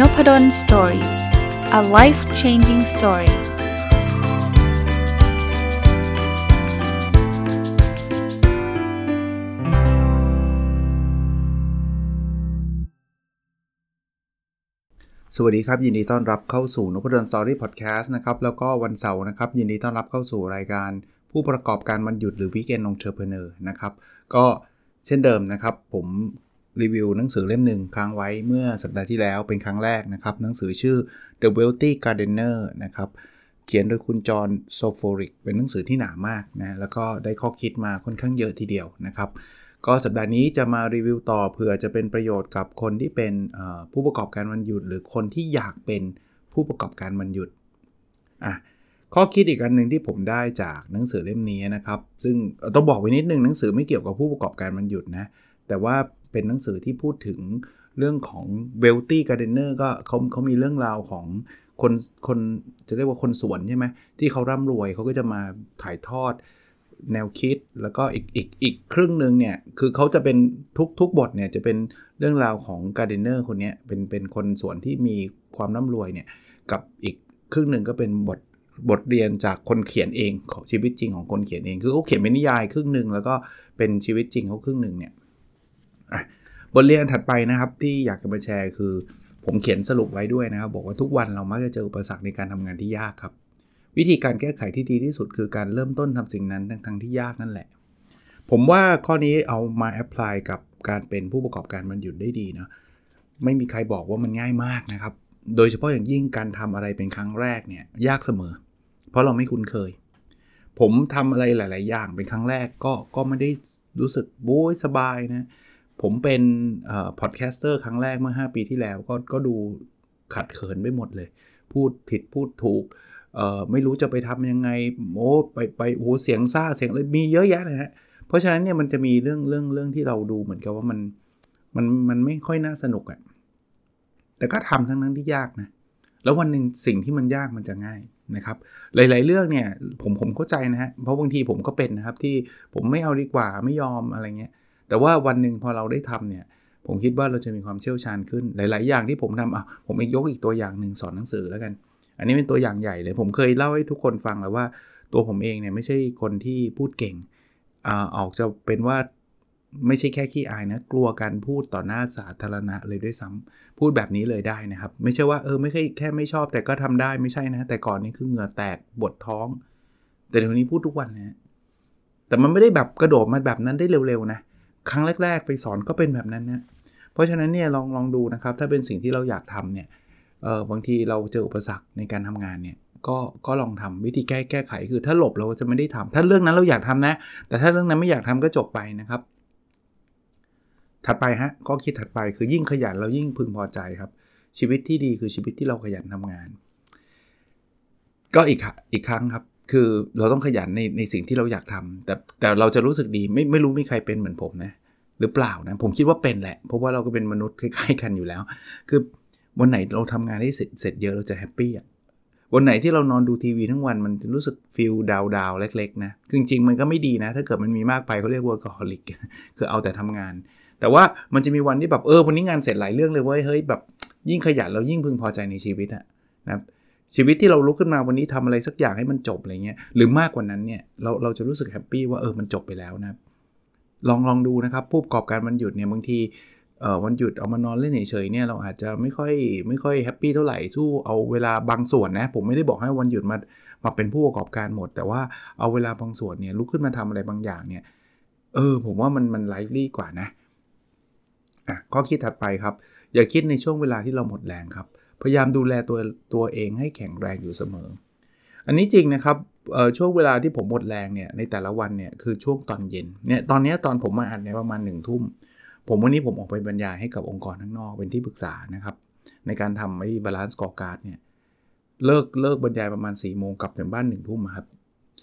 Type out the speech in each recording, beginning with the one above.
Nopadol's Story a life changing story สวัสดีครับ ยินดีต้อนรับเข้าสู่นพดล Story พอดแคสต์นะครับแล้วก็วันเสาร์นะครับ ยินดีต้อนรับเข้าสู่รายการผู้ประกอบการวันหยุดหรือ Weekend Entrepreneur นะครับ ก็เช่นเดิมนะครับ ผม รีวิวหนังสือเล่มหนึ่งค้างไว้เมื่อสัปดาห์ที่แล้วเป็นครั้งแรกนะครับ หนังสือชื่อ The Wealthy Gardener นะครับ เขียนโดยคุณจอห์นโซโฟริก เป็นหนังสือที่หนามากนะแล้วก็ได้ข้อคิดมาค่อนข้างเยอะทีเดียวนะครับ ก็สัปดาห์นี้จะมารีวิวต่อเผื่อจะเป็นประโยชน์กับคนที่เป็นผู้ประกอบการวันหยุด หรือคนที่อยากเป็นผู้ประกอบการวันหยุดอะข้อคิดอีกอันหนึ่งที่ผมได้จากหนังสือเล่มนี้นะครับ ซึ่งต้องบอกไว้นิดนึงหนังสือไม่เกี่ยวกับผู้ประกอบการวันหยุดนะ แต่ว่า เป็นหนังสือที่พูดถึงเรื่องของ wealthy gardener ก็เขาเขามีเรื่องราวของคนคนจะเรียกว่าคนสวนใช่ไหมที่เขาร่ำรวยเขาก็จะมาถ่ายทอดแนวคิด แล้วก็อีกอีกอีกครึ่งหนึ่งเนี่ย คือเขาจะเป็นทุกทุกบทเนี่ยจะเป็นเรื่องราวของการ์เดนเนอร์คนนี้เป็นเป็นคนสวนที่มีความร่ำรวยเนี่ย กับอีกครึ่งหนึ่งก็เป็นบทบทเรียนจากคนเขียนเองของชีวิตจริงของคนเขียนเอง คือเขาเขียนเป็นนิยายครึ่งหนึ่งแล้วก็เป็นชีวิตจริงเขาครึ่งหนึ่งเนี่ย บทเรียนถัดไปนะครับที่อยากจะมาแชร์คือ ผมเขียนสรุปไว้ด้วยนะครับ บอกว่าทุกวันเรามักจะเจออุปสรรคในการทำงานที่ยากครับ วิธีการแก้ไขที่ดีที่สุดคือการเริ่มต้นทำสิ่งนั้นทั้งทงที่ยากนั่นแหละ ผมว่าข้อนี้เอามาแอพพลายกับการเป็นผู้ประกอบการมันหยุดได้ดีนะไม่มีใครบอกว่ามันง่ายมากนะครับ โดยเฉพาะอย่างยิ่งการทำอะไรเป็นครั้งแรกเนี่ยยากเสมอ เพราะเราไม่คุ้นเคย ผมทำอะไรหลาย ๆ อย่างเป็นครั้งแรกก็ก็ไม่ได้รู้สึกโบ้ยสบายนะ ผมเป็น podcaster ครั้งแรกเมื่อ 5 ปีที่แล้วก็ก็ดูขัดเขินไปหมดเลย พูดผิดพูดถูกไม่รู้จะไปทำยังไงโอ้ไปไปโอ้เสียงซ่าเสียงเลยมีเยอะแยะเลยฮะเพราะฉะนั้นเนี่ยมันจะมีเรื่องเรื่องเรื่องที่เราดูเหมือนกับว่ามันมันมันไม่ค่อยน่าสนุกอะ่ะแต่ก็ทำทั้งนั้นที่ยากนะ แล้ววันหนึ่งสิ่งที่มันยากมันจะง่ายนะครับ หลาย ๆ เรื่องเนี่ยผมผมเข้าใจนะฮะ เพราะบางทีผมก็เป็นนะครับที่ผมไม่เอาดีกว่าไม่ยอมอะไรเงี้ย แต่ว่าวันหนึ่งพอเราได้ทำเนี่ยผมคิดว่าเราจะมีความเชี่ยวชาญขึ้นหลาย ๆ อย่างที่ผมทำอะผมเองยกอีกตัวอย่างหนึ่งสอนหนังสือแล้วกัน อันนี้เป็นตัวอย่างใหญ่เลย ผมเคยเล่าให้ทุกคนฟังแล้วว่าตัวผมเองเนี่ยไม่ใช่คนที่พูดเก่งอ่าออกจะเป็นว่าไม่ใช่แค่ขี้อายนะ กลัวการพูดต่อหน้าสาธารณะเลยด้วยซ้ำพูดแบบนี้เลยได้นะครับ ไม่ใช่ว่าเออไม่ใช่แค่ไม่ชอบแต่ก็ทำได้ไม่ใช่นะ แต่ก่อนนี้คือเหงื่อแตกบดท้อง แต่เดี๋ยวนี้พูดทุกวันนะแต่มันไม่ได้แบบกระโดดมาแบบนั้นได้เร็ว ๆ นะ ครั้งแรก ๆ ไปสอนก็เป็นแบบนั้นนะเพราะฉะนั้นเนี่ยลองลองดูนะครับ ถ้าเป็นสิ่งที่เราอยากทำเนี่ยเออบางทีเราเจออุปสรรคในการทำงานเนี่ยก็ก็ลองทำวิธีแก้แก้ไขคือถ้าหลบเราจะไม่ได้ทำถ้าเรื่องนั้นเราอยากทำนะ แต่ถ้าเรื่องนั้นไม่อยากทำก็จบไปนะครับ ถัดไปฮะก็คิดถัดไปคือยิ่งขยันเรายิ่งพึงพอใจครับ ชีวิตที่ดีคือชีวิตที่เราขยันทำงาน ก็อีกอีกครั้งครับ คือเราต้องขยันในในสิ่งที่เราอยากทำแต่แต่เราจะรู้สึกดีไม่ไม่รู้มีใครเป็นเหมือนผมนะหรือเปล่านะผมคิดว่าเป็นแหละ เพราะว่าเราก็เป็นมนุษย์คล้ายๆกันอยู่แล้ว คือวันไหนเราทำงานได้เสร็จเสร็จเยอะเราจะ happy อะวันไหนที่เรานอนดูทีวีทั้งวันมันจะรู้สึก feel down down เล็กๆนะจริงๆมันก็ไม่ดีนะ ถ้าเกิดมันมีมากไปเขาเรียก workaholic คือเอาแต่ทำงาน แต่ว่ามันจะมีวันที่แบบเออวันนี้งานเสร็จหลายเรื่องเลยเว้ยเฮ้ยแบบยิ่งขยันเรายิ่งพึงพอใจในชีวิตอะนะครับ ชีวิตที่เราลุกขึ้นมาวันนี้ทำอะไรสักอย่างให้มันจบอะไรเงี้ยหรือมากกว่านั้นเนี่ยเราเราจะรู้สึก happy ว่าเออมันจบไปแล้วนะลองลองดูนะครับผู้ประกอบการวันหยุดเนี่ยบางทีเอ่อวันหยุดเอามานอนเล่นเฉยๆเนี่ยเราอาจจะไม่ค่อยไม่ค่อยแฮปปี้เท่าไหร่สู้เอาเวลาบางส่วนนะผมไม่ได้บอกให้วันหยุดมามาเป็นผู้ประกอบการหมด แต่ว่าเอาเวลาบางส่วนเนี่ยลุกขึ้นมาทำอะไรบางอย่างเนี่ยเออผมว่ามันมันไลฟ์ลี่กว่านะอะข้อคิดถัดไปครับ อย่าคิดในช่วงเวลาที่เราหมดแรงครับ พยายามดูแลตัวตัวเองให้แข็งแรงอยู่เสมอ อันนี้จริงนะครับช่วงเวลาที่ผมหมดแรงเนี่ยในแต่ละวันเนี่ยคือช่วงตอนเย็นเนี่ยตอนนี้ตอนผมมาอัดเนี่ยประมาณ1นึ่ทุ่มผมวันนี้ผมออกไปบรรยายให้กับองค์กรข้างนอกเป็นที่ปรึกษานะครับ ในการทำไอ้ balanced scorecard เนี่ยเลิกเลิกบรรยายประมาณ4ี่โมงกลับถึงบ้าน1นึ่ทุ่มครับ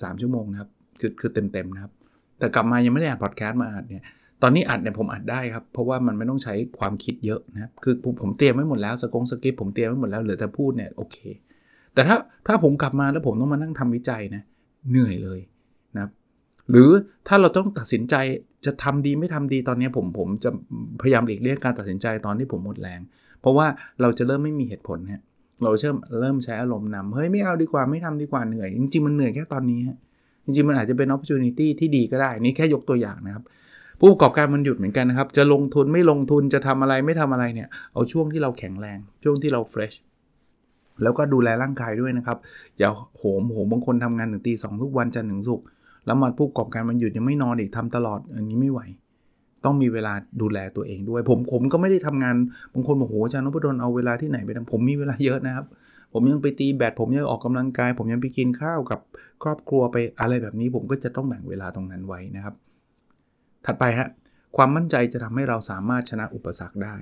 สามชั่วโมงนะครับคือคือเต็มเต็มนะครับ แต่กลับมายังไม่ได้อ่านพอดแคสต์มาอัดเนี่ย ตอนนี้อัดเนี่ยผมอัดได้ครับ เพราะว่ามันไม่ต้องใช้ความคิดเยอะนะครับคือผมผมเตรียมไว้หมดแล้วสกงสคริปผมเตรียมไว้หมดแล้วเหลือแต่พูดเนี่ยโอเค แต่ถ้าถ้าผมกลับมาแล้วผมต้องมานั่งทำวิจัยนะเหนื่อยเลยนะครับหรือถ้าเราต้องตัดสินใจจะทำดีไม่ทำดีตอนนี้ผมผมจะพยายามหลีกเลี่ยงการตัดสินใจตอนที่ผมหมดแรง เพราะว่าเราจะเริ่มไม่มีเหตุผลฮะเราเริ่มเริ่มใช้อารมณ์นำเฮ้ยไม่เอาดีกว่าไม่ทำดีกว่าเหนื่อย จริงๆมันเหนื่อยแค่ตอนนี้ฮะจริงๆมันอาจจะเป็น opportunity ที่ดีก็ได้ นี่แค่ยกตัวอย่างนะครับ ผู้ประกอบการมันหยุดเหมือนกันนะครับ จะลงทุนไม่ลงทุนจะทำอะไรไม่ทำอะไรเนี่ย เอาช่วงที่เราแข็งแรง ช่วงที่เรา fresh แล้วก็ดูแลร่างกายด้วยนะครับ อย่าโหมโหมบางคนทำงานถึงตีสองทุกวันจันทร์ถึงศุกร์แล้วมาผู้ประกอบการมันหยุดยังไม่นอนอีกทำตลอดอันนี้ไม่ไหว ต้องมีเวลาดูแลตัวเองด้วย ผมผมก็ไม่ได้ทำงานบางคนบอกโหอาจารย์นพดลเอาเวลาที่ไหนไปทำผมมีเวลาเยอะนะครับ ผมยังไปตีแบดผมยังออกกำลังกาย ผมยังไปกินข้าวกับครอบครัวไปอะไรแบบนี้ ผมก็จะต้องแบ่งเวลาตรงนั้นไว้นะครับ ถัดไปฮะความมั่นใจจะทำให้เราสามารถชนะอุปสรรคได้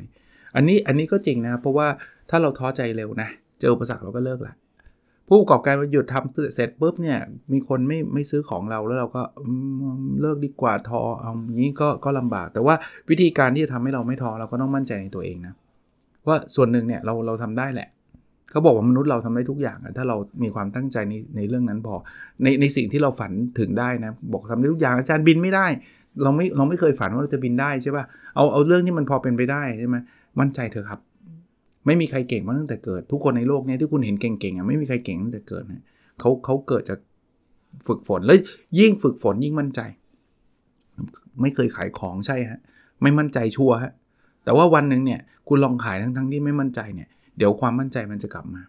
อันนี้อันนี้ก็จริงนะเพราะว่าถ้าเราท้อใจเร็วนะเจออุปสรรคเราก็เลิกละผู้ประกอบการหยุดทำเสร็จปุ๊บเนี่ยมีคนไม่ไม่ซื้อของเราแล้วเราก็เลิกดีกว่าท้อเอาอย่างนี้ก็ก็ลำบาก แต่ว่าวิธีการที่จะทำให้เราไม่ท้อเราก็ต้องมั่นใจในตัวเองนะว่าส่วนหนึ่งเนี่ยเราเราทำได้แหละเขาบอกว่ามนุษย์เราทำได้ทุกอย่างถ้าเรามีความตั้งใจในในเรื่องนั้นพอในในสิ่งที่เราฝันถึงได้นะบอกทำได้ทุกอย่างอาจารย์บินไม่ได้ เราไม่เราไม่เคยฝันว่าเราจะบินได้ใช่ป่ะเอาเอาเรื่องที่มันพอเป็นไปได้ใช่ไหมมั่นใจเถอะครับ ไม่มีใครเก่งมาตั้งแต่เกิด ทุกคนในโลกนี้ที่คุณเห็นเก่งๆอะไม่มีใครเก่งตั้งแต่เกิดนะเขาเขาเกิดจากฝึกฝนแล้วยิ่งฝึกฝนยิ่งมั่นใจ ไม่เคยขายของใช่ฮะไม่มั่นใจชัวร์ฮะแต่ว่าวันหนึ่งเนี่ยคุณลองขายทั้งทั้งที่ไม่มั่นใจเนี่ยเดี๋ยวความมั่นใจมันจะกลับมา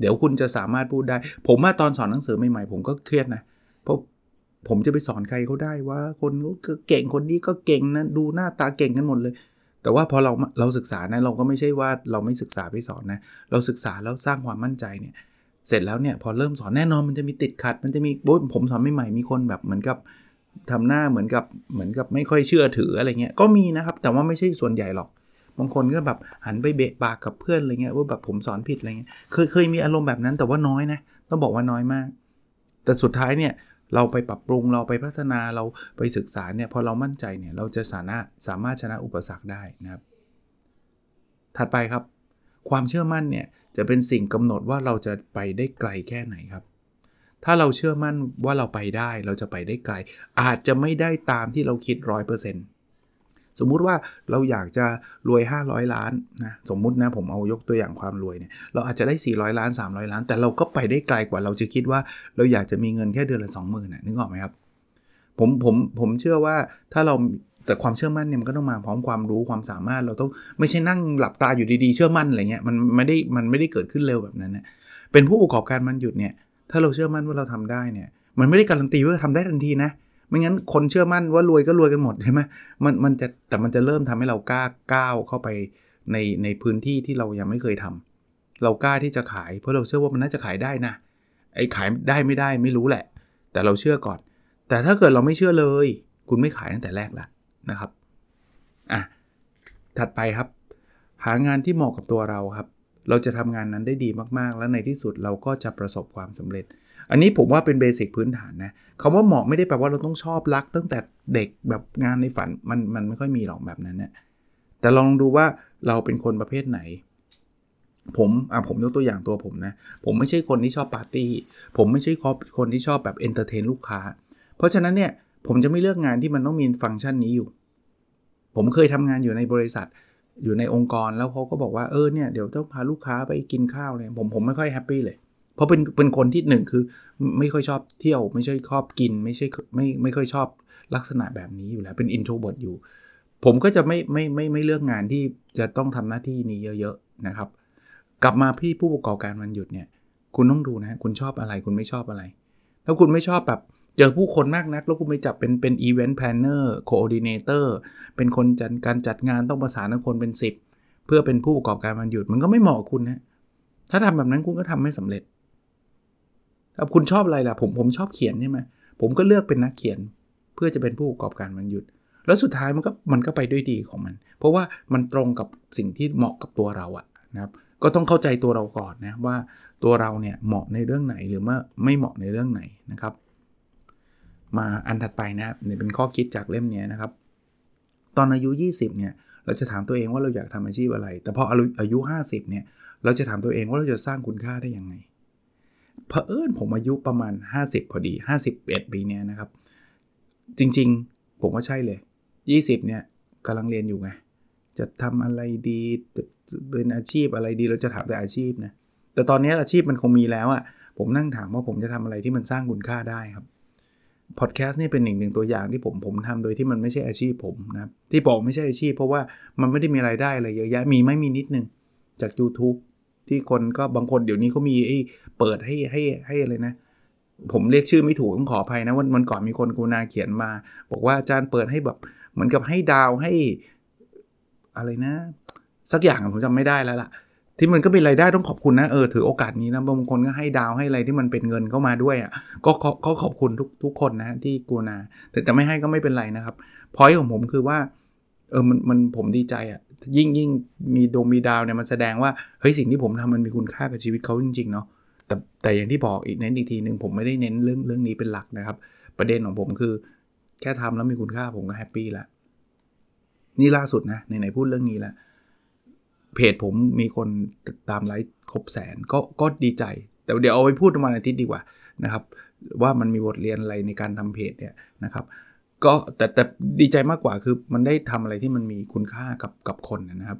เดี๋ยวคุณจะสามารถพูดได้ ผมมาตอนสอนหนังสือใหม่ๆผมก็เครียดนะเพราะ ผมจะไปสอนใครเขาได้ว่าคนก็เก่งคนนี้ก็เก่งนะดูหน้าตาเก่งกันหมดเลย แต่ว่าพอเราเราศึกษานะเราก็ไม่ใช่ว่าเราไม่ศึกษาไปสอนนะเราศึกษาแล้วสร้างความมั่นใจเนี่ยเสร็จแล้วเนี่ยพอเริ่มสอนแน่นอนมันจะมีติดขัด มันจะมีโอ้ผมสอนใหม่ๆมีคนแบบเหมือนกับทำหน้าเหมือนกับเหมือนกับไม่ค่อยเชื่อถืออะไรเงี้ยก็มีนะครับ แต่ว่าไม่ใช่ส่วนใหญ่หรอกบางคนก็แบบหันไปเบะปากกับเพื่อนอะไรเงี้ยว่าแบบผมสอนผิดอะไรเงี้ยเคยเคยมีอารมณ์แบบนั้นแต่ว่าน้อยนะต้องบอกว่าน้อยมาก แต่สุดท้ายเนี่ย เราไปปรับปรุงเราไปพัฒนาเราไปศึกษาเนี่ยพอเรามั่นใจเนี่ยเราจะสามารถสามารถชนะอุปสรรคได้นะครับ ถัดไปครับ ความเชื่อมั่นเนี่ยจะเป็นสิ่งกำหนดว่าเราจะไปได้ไกลแค่ไหนครับ ถ้าเราเชื่อมั่นว่าเราไปได้เราจะไปได้ไกล อาจจะไม่ได้ตามที่เราคิดร้อยเปอร์เซ็นต์ สมมุติว่าเราอยากจะรวย 500 ล้านนะสมมุตินะผมเอายกตัวอย่างความรวยเนี่ยเราอาจจะได้ 400 ล้าน 300 ล้าน แต่เราก็ไปได้ไกลกว่าเราจะคิดว่าเราอยากจะมีเงินแค่เดือนละ 20,000นะนึกออกไหมครับผมผมผมเชื่อว่าถ้าเราแต่ความเชื่อมั่นเนี่ยมันก็ต้องมาพร้อมความรู้ความสามารถเราต้องไม่ใช่นั่งหลับตาอยู่ดีๆ เชื่อมั่นอะไรเงี้ยมันไม่ได้มันไม่ได้เกิดขึ้นเร็วแบบนั้นนะเป็นผู้ประกอบการมันหยุดเนี่ยถ้าเราเชื่อมั่นว่าเราทำได้เนี่ยมันไม่ได้การันตีว่าทำได้ทันทีนะ ไม่งั้นคนเชื่อมั่นว่ารวยก็รวยกันหมดใช่ไหมมันมันจะแต่มันจะเริ่มทำให้เรากล้าก้าวเข้าไปในในพื้นที่ที่เรายังไม่เคยทำเรากล้าที่จะขาย เพราะเราเชื่อว่ามันน่าจะขายได้นะไอ้ขายได้ไม่ได้ไม่รู้แหละ แต่เราเชื่อก่อน แต่ถ้าเกิดเราไม่เชื่อเลย คุณไม่ขายตั้งแต่แรกละนะครับอะถัดไปครับ หางานที่เหมาะกับตัวเราครับ เราจะทำงานนั้นได้ดีมากๆ และในที่สุดเราก็จะประสบความสำเร็จ อันนี้ผมว่าเป็น basic พื้นฐานนะคำว่าเหมาะไม่ได้แปลว่าเราต้องชอบรัก ตั้งแต่เด็กแบบงานในฝันมันมันไม่ค่อยมีหรอกแบบนั้นนะแต่ลองดูว่าเราเป็นคนประเภทไหน ผมอะผมยกตัวอย่างตัวผมนะ ผมไม่ใช่คนที่ชอบปาร์ตี้ ผมไม่ใช่คนที่ชอบแบบ entertain ลูกค้า เพราะฉะนั้นเนี่ยผมจะไม่เลือกงานที่มันต้องมีฟังก์ชันนี้อยู่ ผมเคยทำงานอยู่ในบริษัทอยู่ในองค์กรแล้วเขาก็บอกว่าเออเนี่ยเดี๋ยวต้องพาลูกค้าไปกินข้าวเลยผมผมไม่ค่อย happy เลย เพราะเป็นเป็นคนที่หนึ่งคือไม่ค่อยชอบเที่ยว ไม่ใช่ชอบกิน ไม่ใช่ไม่ไม่ค่อยชอบลักษณะแบบนี้อยู่แล้วเป็น introvert อยู่ ผมก็จะไม่ไม่ไม่ไม่เลือกงานที่จะต้องทำหน้าที่นี้เยอะๆนะครับ กลับมาที่ผู้ประกอบการวันหยุดเนี่ยคุณต้องดูนะคุณชอบอะไรคุณไม่ชอบอะไร ถ้าคุณไม่ชอบแบบเจอผู้คนมากนัก แล้วคุณไปจับเป็นเป็น event planner coordinator เป็นคนจัดการจัดงานต้องประสานคนเป็น 10 เพื่อเป็นผู้ประกอบการมันหยุดมันก็ไม่เหมาะคุณนะถ้าทำแบบนั้นคุณก็ทำไม่สำเร็จ คุณชอบอะไรล่ะผมผมชอบเขียนใช่ไหมผมก็เลือกเป็นนักเขียน เพื่อจะเป็นผู้ประกอบการมันหยุด แล้วสุดท้ายมันก็มันก็ไปด้วยดีของมัน เพราะว่ามันตรงกับสิ่งที่เหมาะกับตัวเราอะนะครับก็ต้องเข้าใจตัวเราก่อนนะว่าตัวเราเนี่ยเหมาะในเรื่องไหนหรือว่าไม่เหมาะในเรื่องไหนนะครับ มาอันถัดไปนะครับนี่เป็นข้อคิดจากเล่มนี้นะครับ ตอนอายุ 20เนี่ยเราจะถามตัวเองว่าเราอยากทำอาชีพอะไร แต่พออายุ 50เนี่ยเราจะถามตัวเองว่าเราจะสร้างคุณค่าได้ยังไง เผอิญผมอายุประมาณ 50 พอดี 51 ปีเนี้ยนะครับ จริงๆ ผมว่าใช่เลย 20 เนี่ยกำลังเรียนอยู่ไง จะทำอะไรดีเป็นอาชีพอะไรดีเราจะถามแต่อาชีพนะ แต่ตอนนี้อาชีพมันคงมีแล้วอะ่ะ ผมนั่งถามว่าผมจะทำอะไรที่มันสร้างคุณค่าได้ครับพอดแคสต์นี่เป็นหนึ่งหนึ่งตัวอย่างที่ผมผมทำโดยที่มันไม่ใช่อาชีพผมนะครับที่บอกไม่ใช่อาชีพ เพราะว่ามันไม่ได้มีรายได้อะไรเยอะแยะมีไม่มีนิดนึงจาก YouTube ที่คนก็บางคนเดี๋ยวนี้เขามีไอ้เปิดให้ให้ให้อะไรนะ ผมเรียกชื่อไม่ถูกต้องขออภัยนะวันมันก่อนมีคนกูนาเขียนมา บอกว่าอาจารย์เปิดให้แบบเหมือนกับให้ดาวให้อะไรนะ สักอย่างผมจำไม่ได้แล้วล่ะ ที่มันก็เป็นรายได้ต้องขอบคุณนะเออถือโอกาสนี้นะบางคนก็ให้ดาวให้อะไรที่มันเป็นเงินเข้ามาด้วยอะก็ก็ขอบคุณทุกทุกคนนะที่กูนาแต่จะไม่ให้ก็ไม่เป็นไรนะครับพอยของผมคือว่าเออมันมันผมดีใจอะ ยิ่งยิ่งมีดวงมีดาวเนี่ยมันแสดงว่าเฮ้ยสิ่งที่ผมทำมันมีคุณค่ากับชีวิตเขาจริงๆเนาะแต่แต่อย่างที่บอกอีกเน้นอีกทีหนึ่งผมไม่ได้เน้นเรื่องเรื่องนี้เป็นหลักนะครับ ประเด็นของผมคือ แค่ทำแล้วมีคุณค่าผมก็ happy ละนี่ล่าสุดนะไหนๆพูดเรื่องนี้แล้วเพจผมมีคนตามไลค์ครบแสนก็ก็ดีใจ แต่เดี๋ยวเอาไปพูดวันอาทิตย์ดีกว่านะครับ ว่ามันมีบทเรียนอะไรในการทำเพจเนี่ยนะครับ ก็แต่แต่ดีใจมากกว่าคือมันได้ทำอะไรที่มันมีคุณค่ากับกับคนนะครับ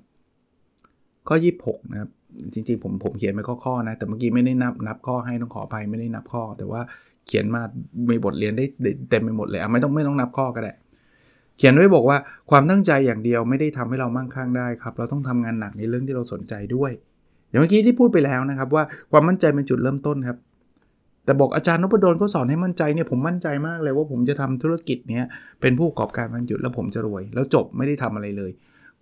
ข้อ 26 นะครับ จริงๆ ผมผมเขียนไปข้อๆนะ แต่เมื่อกี้ไม่ได้นับนับข้อให้ต้องขอไปไม่ได้นับข้อ แต่ว่าเขียนมามีบทเรียนได้เต็มไปหมดเลยอะไม่ต้องไม่ต้องนับข้อก็ได้ เขียนไว้บอกว่าความตั้งใจอย่างเดียวไม่ได้ทำให้เรามั่งคั่งได้ครับ เราต้องทำงานหนักในเรื่องที่เราสนใจด้วย อย่างเมื่อกี้ที่พูดไปแล้วนะครับว่าความมั่นใจเป็นจุดเริ่มต้นครับ แต่บอกอาจารย์นพดลก็สอนให้มั่นใจเนี่ยผมมั่นใจมากเลยว่าผมจะทำธุรกิจเนี้ยเป็นผู้ประกอบการมันหยุดแล้วผมจะรวย แล้วจบไม่ได้ทำอะไรเลย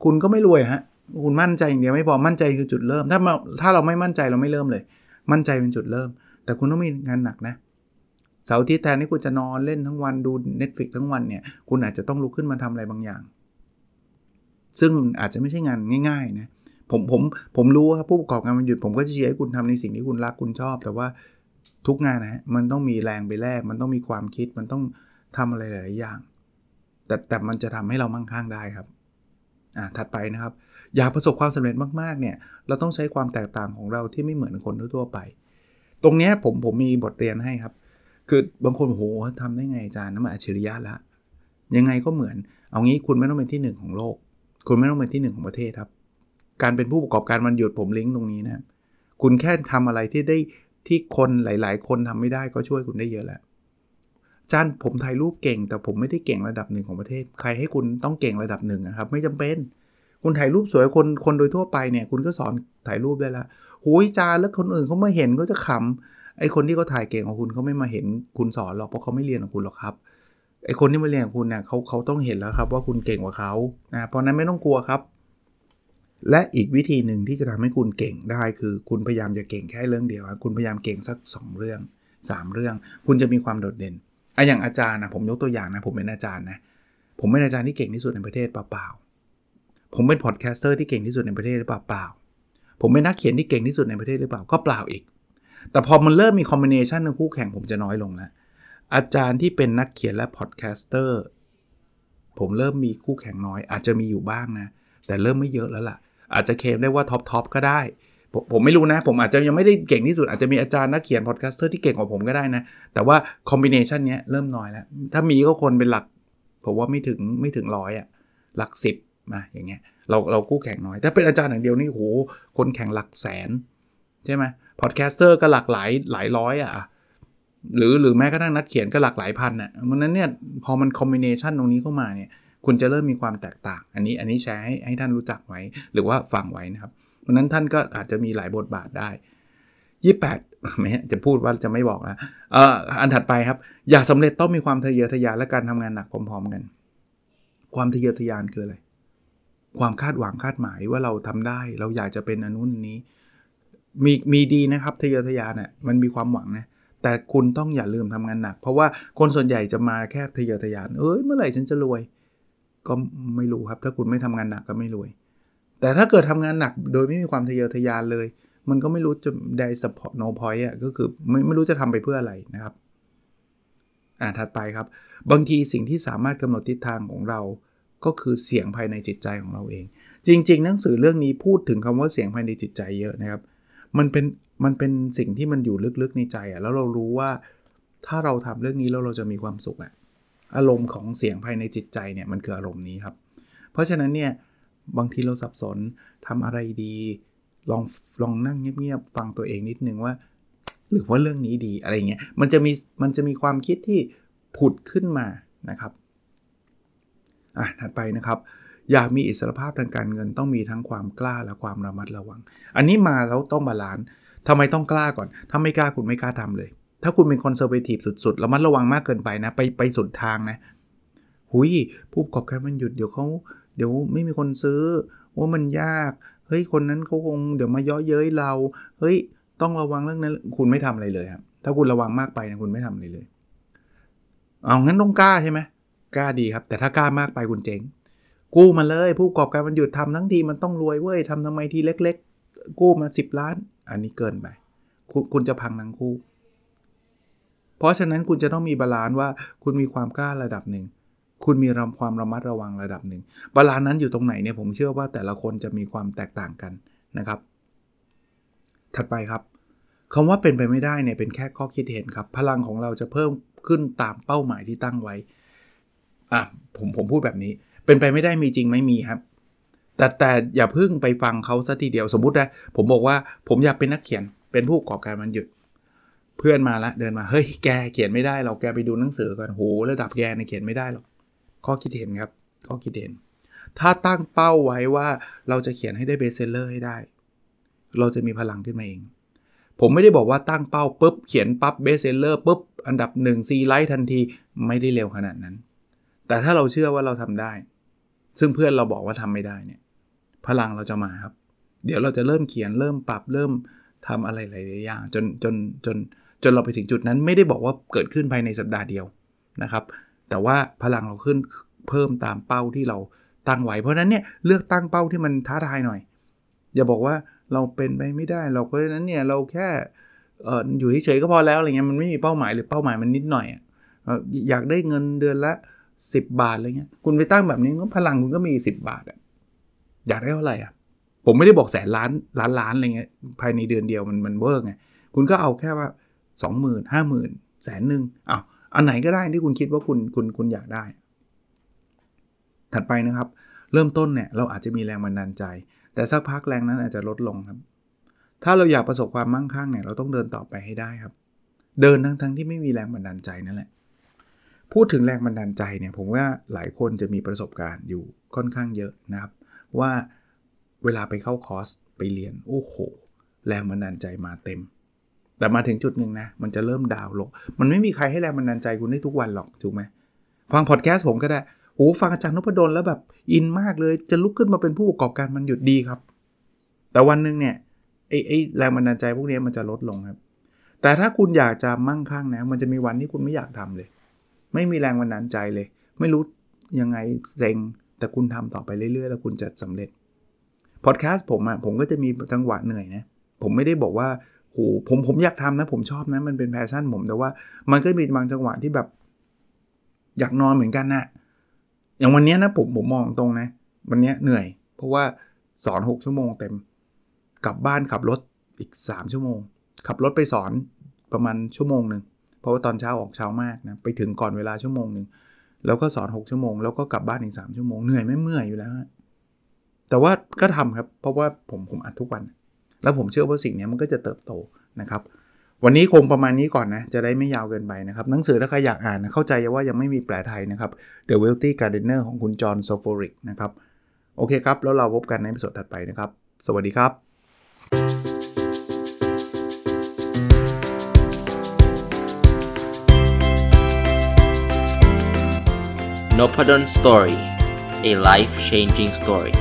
คุณก็ไม่รวยฮะคุณมั่นใจอย่างเดียวไม่พอมั่นใจคือจุดเริ่ม ถ้าถ้าเราไม่มั่นใจเราไม่เริ่มเลย มั่นใจเป็นจุดเริ่ม แต่คุณต้องมีงานหนักนะเสาร์ที่แทนที่คุณจะนอนเล่นทั้งวันดู Netflix ทั้งวันเนี่ยคุณอาจจะต้องลุกขึ้นมาทำอะไรบางอย่าง ซึ่งอาจจะไม่ใช่งานง่ายๆนะผมผมผมรู้ครับผู้ประกอบการมันหยุดผมก็จะเชียร์ให้คุณทำในสิ่งที่คุณรักคุณชอบ แต่ว่า ทุกงานนะมันต้องมีแรงไปแลกมันต้องมีความคิดมันต้องทำอะไรหลายอย่าง แต่แต่มันจะทำให้เรามั่งคั่งได้ครับอ่าถัดไปนะครับ อยากประสบความสำเร็จมากๆเนี่ย เราต้องใช้ความแตกต่างของเราที่ไม่เหมือนคนทั่วไป ตรงนี้ผมผมมีบทเรียนให้ครับ คือบางคนโหทำได้ไงอาจารย์น้ำมันอัจฉริยะละยังไงก็เหมือน เอางี้คุณไม่ต้องเป็นที่หนึ่งของโลก คุณไม่ต้องเป็นที่หนึ่งของประเทศครับ การเป็นผู้ประกอบการมันหยุดผมลิงก์ตรงนี้นะครับคุณแค่ทำอะไรที่ได้ ที่คนหลาย ๆ คนทำไม่ได้ก็ช่วยคุณได้เยอะแล้วจารย์ผมถ่ายรูปเก่ง แต่ผมไม่ได้เก่งระดับหนึ่งของประเทศ ใครให้คุณต้องเก่งระดับหนึ่งนะครับ ไม่จำเป็น คุณถ่ายรูปสวยคนคนโดยทั่วไปเนี่ยคุณก็สอนถ่ายรูปได้ละโอ้ยจานแล้วคนอื่นเขามาเห็นก็จะขำไอคนที่เขาถ่ายเก่งของคุณเขาไม่มาเห็นคุณสอนหรอกเพราะเขาไม่เรียนของคุณหรอกครับไอ้คนที่มาเรียนของคุณเนี่ยเขาเขาต้องเห็นแล้วครับว่าคุณเก่งกว่าเขานะเพราะนั้นไม่ต้องกลัวครับ และอีกวิธีหนึ่งที่จะทำให้คุณเก่งได้คือ คุณพยายามจะเก่งแค่เรื่องเดียว คุณพยายามเก่งสัก 2 เรื่อง 3 เรื่อง คุณจะมีความโดดเด่นอะอย่างอาจารย์นะผมยกตัวอย่างนะผมเป็นอาจารย์นะผมเป็นอาจารย์ที่เก่งที่สุดในประเทศเปล่าๆผมเป็น podcaster ที่เก่งที่สุดในประเทศหรือเปล่าๆผมเป็นนักเขียนที่เก่งที่สุดในประเทศหรือเปล่าก็เปล่าอีก แต่พอมันเริ่มมี combination ในคู่แข่งผมจะน้อยลงแล้วอาจารย์ที่เป็นนักเขียนและ podcaster ผมเริ่มมีคู่แข่งน้อย อาจจะมีอยู่บ้างนะแต่เริ่มไม่เยอะแล้วล่ะ อาจจะเคลมได้ว่า top top ก็ได้ผมผมไม่รู้นะ ผมอาจจะยังไม่ได้เก่งที่สุดอาจจะมีอาจารย์นักเขียน podcaster ที่เก่งกว่าผมก็ได้นะ แต่ว่า combination นี้เริ่มน้อยแล้ว ถ้ามีก็คนเป็นหลัก ผมว่าไม่ถึงไม่ถึงร้อยอะหลักสิบมาอย่างเงี้ยเราเราคู่แข่งน้อย ถ้าเป็นอาจารย์อย่างเดียวนี่โหคู่แข่งหลักแสน ใช่ไหม podcaster ก็หลากหลายหลายร้อยอะหรือหรือแม้กระทั่งนักเขียนก็หลากหลายพันอะมันนั้นเนี่ยพอมัน combination ตรงนี้เข้ามาเนี่ย คุณจะเริ่มมีความแตกต่าง อันนี้อันนี้แชร์ให้ให้ท่านรู้จักไว้ หรือว่าฟังไว้นะครับเพราะนั้นท่านก็อาจจะมีหลายบทบาทได้ยี่แปดไม่จะพูดว่าจะไม่บอกนะเอ่ออันถัดไปครับ อยากสำเร็จต้องมีความทะเยอทะยานและการทำงานหนักพร้อม ๆ กัน ความทะเยอทะยานคืออะไรความคาดหวังคาดหมายว่าเราทำได้ เราอยากจะเป็นอันนู้นอันนี้ มีมีดีนะครับทะเยอทะยานน่ะมันมีความหวังนะแต่คุณต้องอย่าลืมทำงานหนัก เพราะว่าคนส่วนใหญ่จะมาแค่ทะเยอทะยาน เอ้ยเมื่อไหร่ฉันจะรวย ก็ไม่รู้ครับ ถ้าคุณไม่ทำงานหนักก็ไม่รวย แต่ถ้าเกิดทำงานหนักโดยไม่มีความทะเยอทะยานเลย มันก็ไม่รู้จะได้สปอร์ต no point อะก็คือไม่ไม่รู้จะทำไปเพื่ออะไรนะครับอ่าถัดไปครับ บางทีสิ่งที่สามารถกำหนดทิศทางของเราก็คือเสียงภายในจิตใจของเราเอง จริง ๆ หนังสือเรื่องนี้พูดถึงคำว่าเสียงภายในจิตใจเยอะนะครับ มันเป็นมันเป็นสิ่งที่มันอยู่ลึกๆในใจอะแล้วเรารู้ว่าถ้าเราทำเรื่องนี้แล้วเราจะมีความสุขอะ อารมณ์ของเสียงภายในจิตใจเนี่ยมันคืออารมณ์นี้ครับ เพราะฉะนั้นเนี่ยบางทีเราสับสนทำอะไรดีลองลองนั่งเงียบๆฟังตัวเองนิดนึงว่า หรือว่าเรื่องนี้ดีอะไรเงี้ยมันจะมีมันจะมีความคิดที่ผุดขึ้นมานะครับอะถัดไปนะครับ อยากมีอิสรภาพทางการเงินต้องมีทั้งความกล้าและความระมัดระวัง อันนี้มาแล้วต้อง balance ทำไมต้องกล้าก่อน ถ้าไม่กล้าคุณไม่กล้าทำเลย ถ้าคุณเป็น conservative สุดๆระมัดระวังมากเกินไปนะ ไปไปสุดทางนะ หุยผู้ประกอบการวันหยุดเดี๋ยวเขาเดี๋ยวไม่มีคนซื้อ ว่ามันยาก เฮ้ย คนนั้นเขาคงเดี๋ยวมาเยาะเย้ยเรา เฮ้ย ต้องระวังเรื่องนั้น คุณไม่ทำอะไรเลยครับ ถ้าคุณระวังมากไปนะคุณไม่ทำอะไรเลย เอางั้นต้องกล้าใช่ไหมกล้าดีครับ แต่ถ้ากล้ามากไปคุณเจ๊ง กู้มาเลย ผู้ประกอบการมันหยุดทำทั้งทีมันต้องรวยเว้ยทำทำไมทีเล็ก ๆ กู้มา 10 ล้าน อันนี้เกินไป คุณคุณจะพังทั้งคู่ เพราะฉะนั้นคุณจะต้องมีบาลานซ์ว่าคุณมีความกล้าระดับหนึ่ง คุณมีรำความระมัดระวังระดับหนึ่ง balance นั้นอยู่ตรงไหนเนี่ยผมเชื่อว่าแต่ละคนจะมีความแตกต่างกันนะครับ ถัดไปครับคำว่าเป็นไปไม่ได้เนี่ยเป็นแค่ข้อคิดเห็นครับ พลังของเราจะเพิ่มขึ้นตามเป้าหมายที่ตั้งไว้อะผมผมพูดแบบนี้ เป็นไปไม่ได้มีจริงไม่มีครับ แต่แต่อย่าเพิ่งไปฟังเขาซะทีเดียวสมมุตินะผมบอกว่าผมอยากเป็นนักเขียนเป็นผู้ประกอบการวันหยุด เพื่อนมาละเดินมาเฮ้ยแกเขียนไม่ได้เราแกไปดูหนังสือก่อนโหระดับแกเนี่ยเขียนไม่ได้หรอกข้อคิดเห็นครับข้อคิดเห็น ถ้าตั้งเป้าไว้ว่าเราจะเขียนให้ได้ bestseller ให้ได้ เราจะมีพลังขึ้นมาเอง ผมไม่ได้บอกว่าตั้งเป้าปุ๊บเขียนปั๊บ bestseller ปุ๊บอันดับ1ซีไรต์ทันทีไม่ได้เร็วขนาดนั้น แต่ถ้าเราเชื่อว่าเราทำได้ ซึ่งเพื่อนเราบอกว่าทำไม่ได้เนี่ยพลังเราจะมาครับ เดี๋ยวเราจะเริ่มเขียนเริ่มปรับเริ่มทำอะไรหลายๆอย่างจนจนจนจน จนเราไปถึงจุดนั้นไม่ได้บอกว่าเกิดขึ้นภายในสัปดาห์เดียวนะครับ แต่ว่าพลังเราขึ้นเพิ่มตามเป้าที่เราตั้งไว้ เพราะนั้นเนี่ยเลือกตั้งเป้าที่มันท้าทายหน่อย อย่าบอกว่าเราเป็นไปไม่ได้ เราเพราะฉะนั้นเนี่ยเราแค่อออยู่เฉยๆก็พอแล้วอะไรเงี้ยมันไม่มีเป้าหมายหรือเป้าหมายมันนิดหน่อยอยากได้เงินเดือนละ 10 บาทอะไรเงี้ยคุณไปตั้งแบบนี้พลังคุณก็มี 10 บาทอะอยากได้เท่าไหร่อะผมไม่ได้บอกแสนล้านล้านล้านอะไรเงี้ยภายในเดือนเดียวมันมัน work ไงคุณก็เอาแค่ว่า สองหมื่นห้าหมื่นแสนหนึ่งอ้าวอันไหนก็ได้ที่คุณคิดว่าคุณคุณคุณอยากได้ ถัดไปนะครับ เริ่มต้นเนี่ยเราอาจจะมีแรงบันดาลใจ แต่สักพักแรงนั้นอาจจะลดลงครับ ถ้าเราอยากประสบความมั่งคั่งเนี่ยเราต้องเดินต่อไปให้ได้ครับ เดินทั้งทั้งที่ไม่มีแรงบันดาลใจนั่นแหละ พูดถึงแรงบันดาลใจเนี่ยผมว่าหลายคนจะมีประสบการณ์อยู่ค่อนข้างเยอะนะครับ ว่าเวลาไปเข้าคอร์สไปเรียนโอ้โห แรงบันดาลใจมาเต็ม แต่มาถึงจุดหนึ่งนะ มันจะเริ่มดาวลง มันไม่มีใครให้แรงบันดาลใจคุณได้ทุกวันหรอก ถูกไหม ฟังพอดแคสต์ผมก็ได้โอ้ฟังอาจารย์นพดลแล้วแบบอินมากเลย จะลุกขึ้นมาเป็นผู้ประกอบการมันหยุดดีครับ แต่วันหนึ่งเนี่ยไอ้ไอ้แรงบันดาลใจพวกนี้มันจะลดลงครับ แต่ถ้าคุณอยากจะมั่งคั่งนะ มันจะมีวันที่คุณไม่อยากทำเลย ไม่มีแรงบันดาลใจเลย ไม่รู้ยังไงเซ็ง แต่คุณทำต่อไปเรื่อยๆ แล้วคุณจะสำเร็จ พอดแคสต์ผมอะ่ะผมก็จะมีจังหวะเหนื่อยนะ ผมไม่ได้บอกว่า โหผมผมอยากทำนะผมชอบนะมันเป็นแพชชั่นผมแต่ว่า มันก็มีบางจังหวะที่แบบ อยากนอนเหมือนกันนะอย่างวันนี้นะผมผมมองตรงนะ วันนี้เหนื่อย เพราะว่าสอน 6 ชั่วโมงเต็ม กลับบ้านขับรถอีก 3 ชั่วโมง ขับรถไปสอนประมาณชั่วโมงหนึ่งเพราะว่าตอนเช้าออกเช้ามากนะไปถึงก่อนเวลาชั่วโมงหนึ่งแล้วก็สอน 6 ชั่วโมง แล้วก็กลับบ้านอีก 3 ชั่วโมง เหนื่อยไม่เมื่อยอยู่แล้ว แต่ว่าก็ทำครับ เพราะว่าผมผมอัดทุกวัน แล้วผมเชื่อว่าสิ่งนี้มันก็จะเติบโตนะครับ วันนี้คงประมาณนี้ก่อนนะ จะได้ไม่ยาวเกินไปนะครับ หนังสือถ้าใครอยากอ่านนะเข้าใจว่ายังไม่มีแปลไทยนะครับ The Wealthy Gardener ของคุณจอห์นโซฟอริกนะครับ โอเคครับ แล้วเราพบกันในสดถัดไปนะครับ สวัสดีครับ n o p a d o n Story a life changing story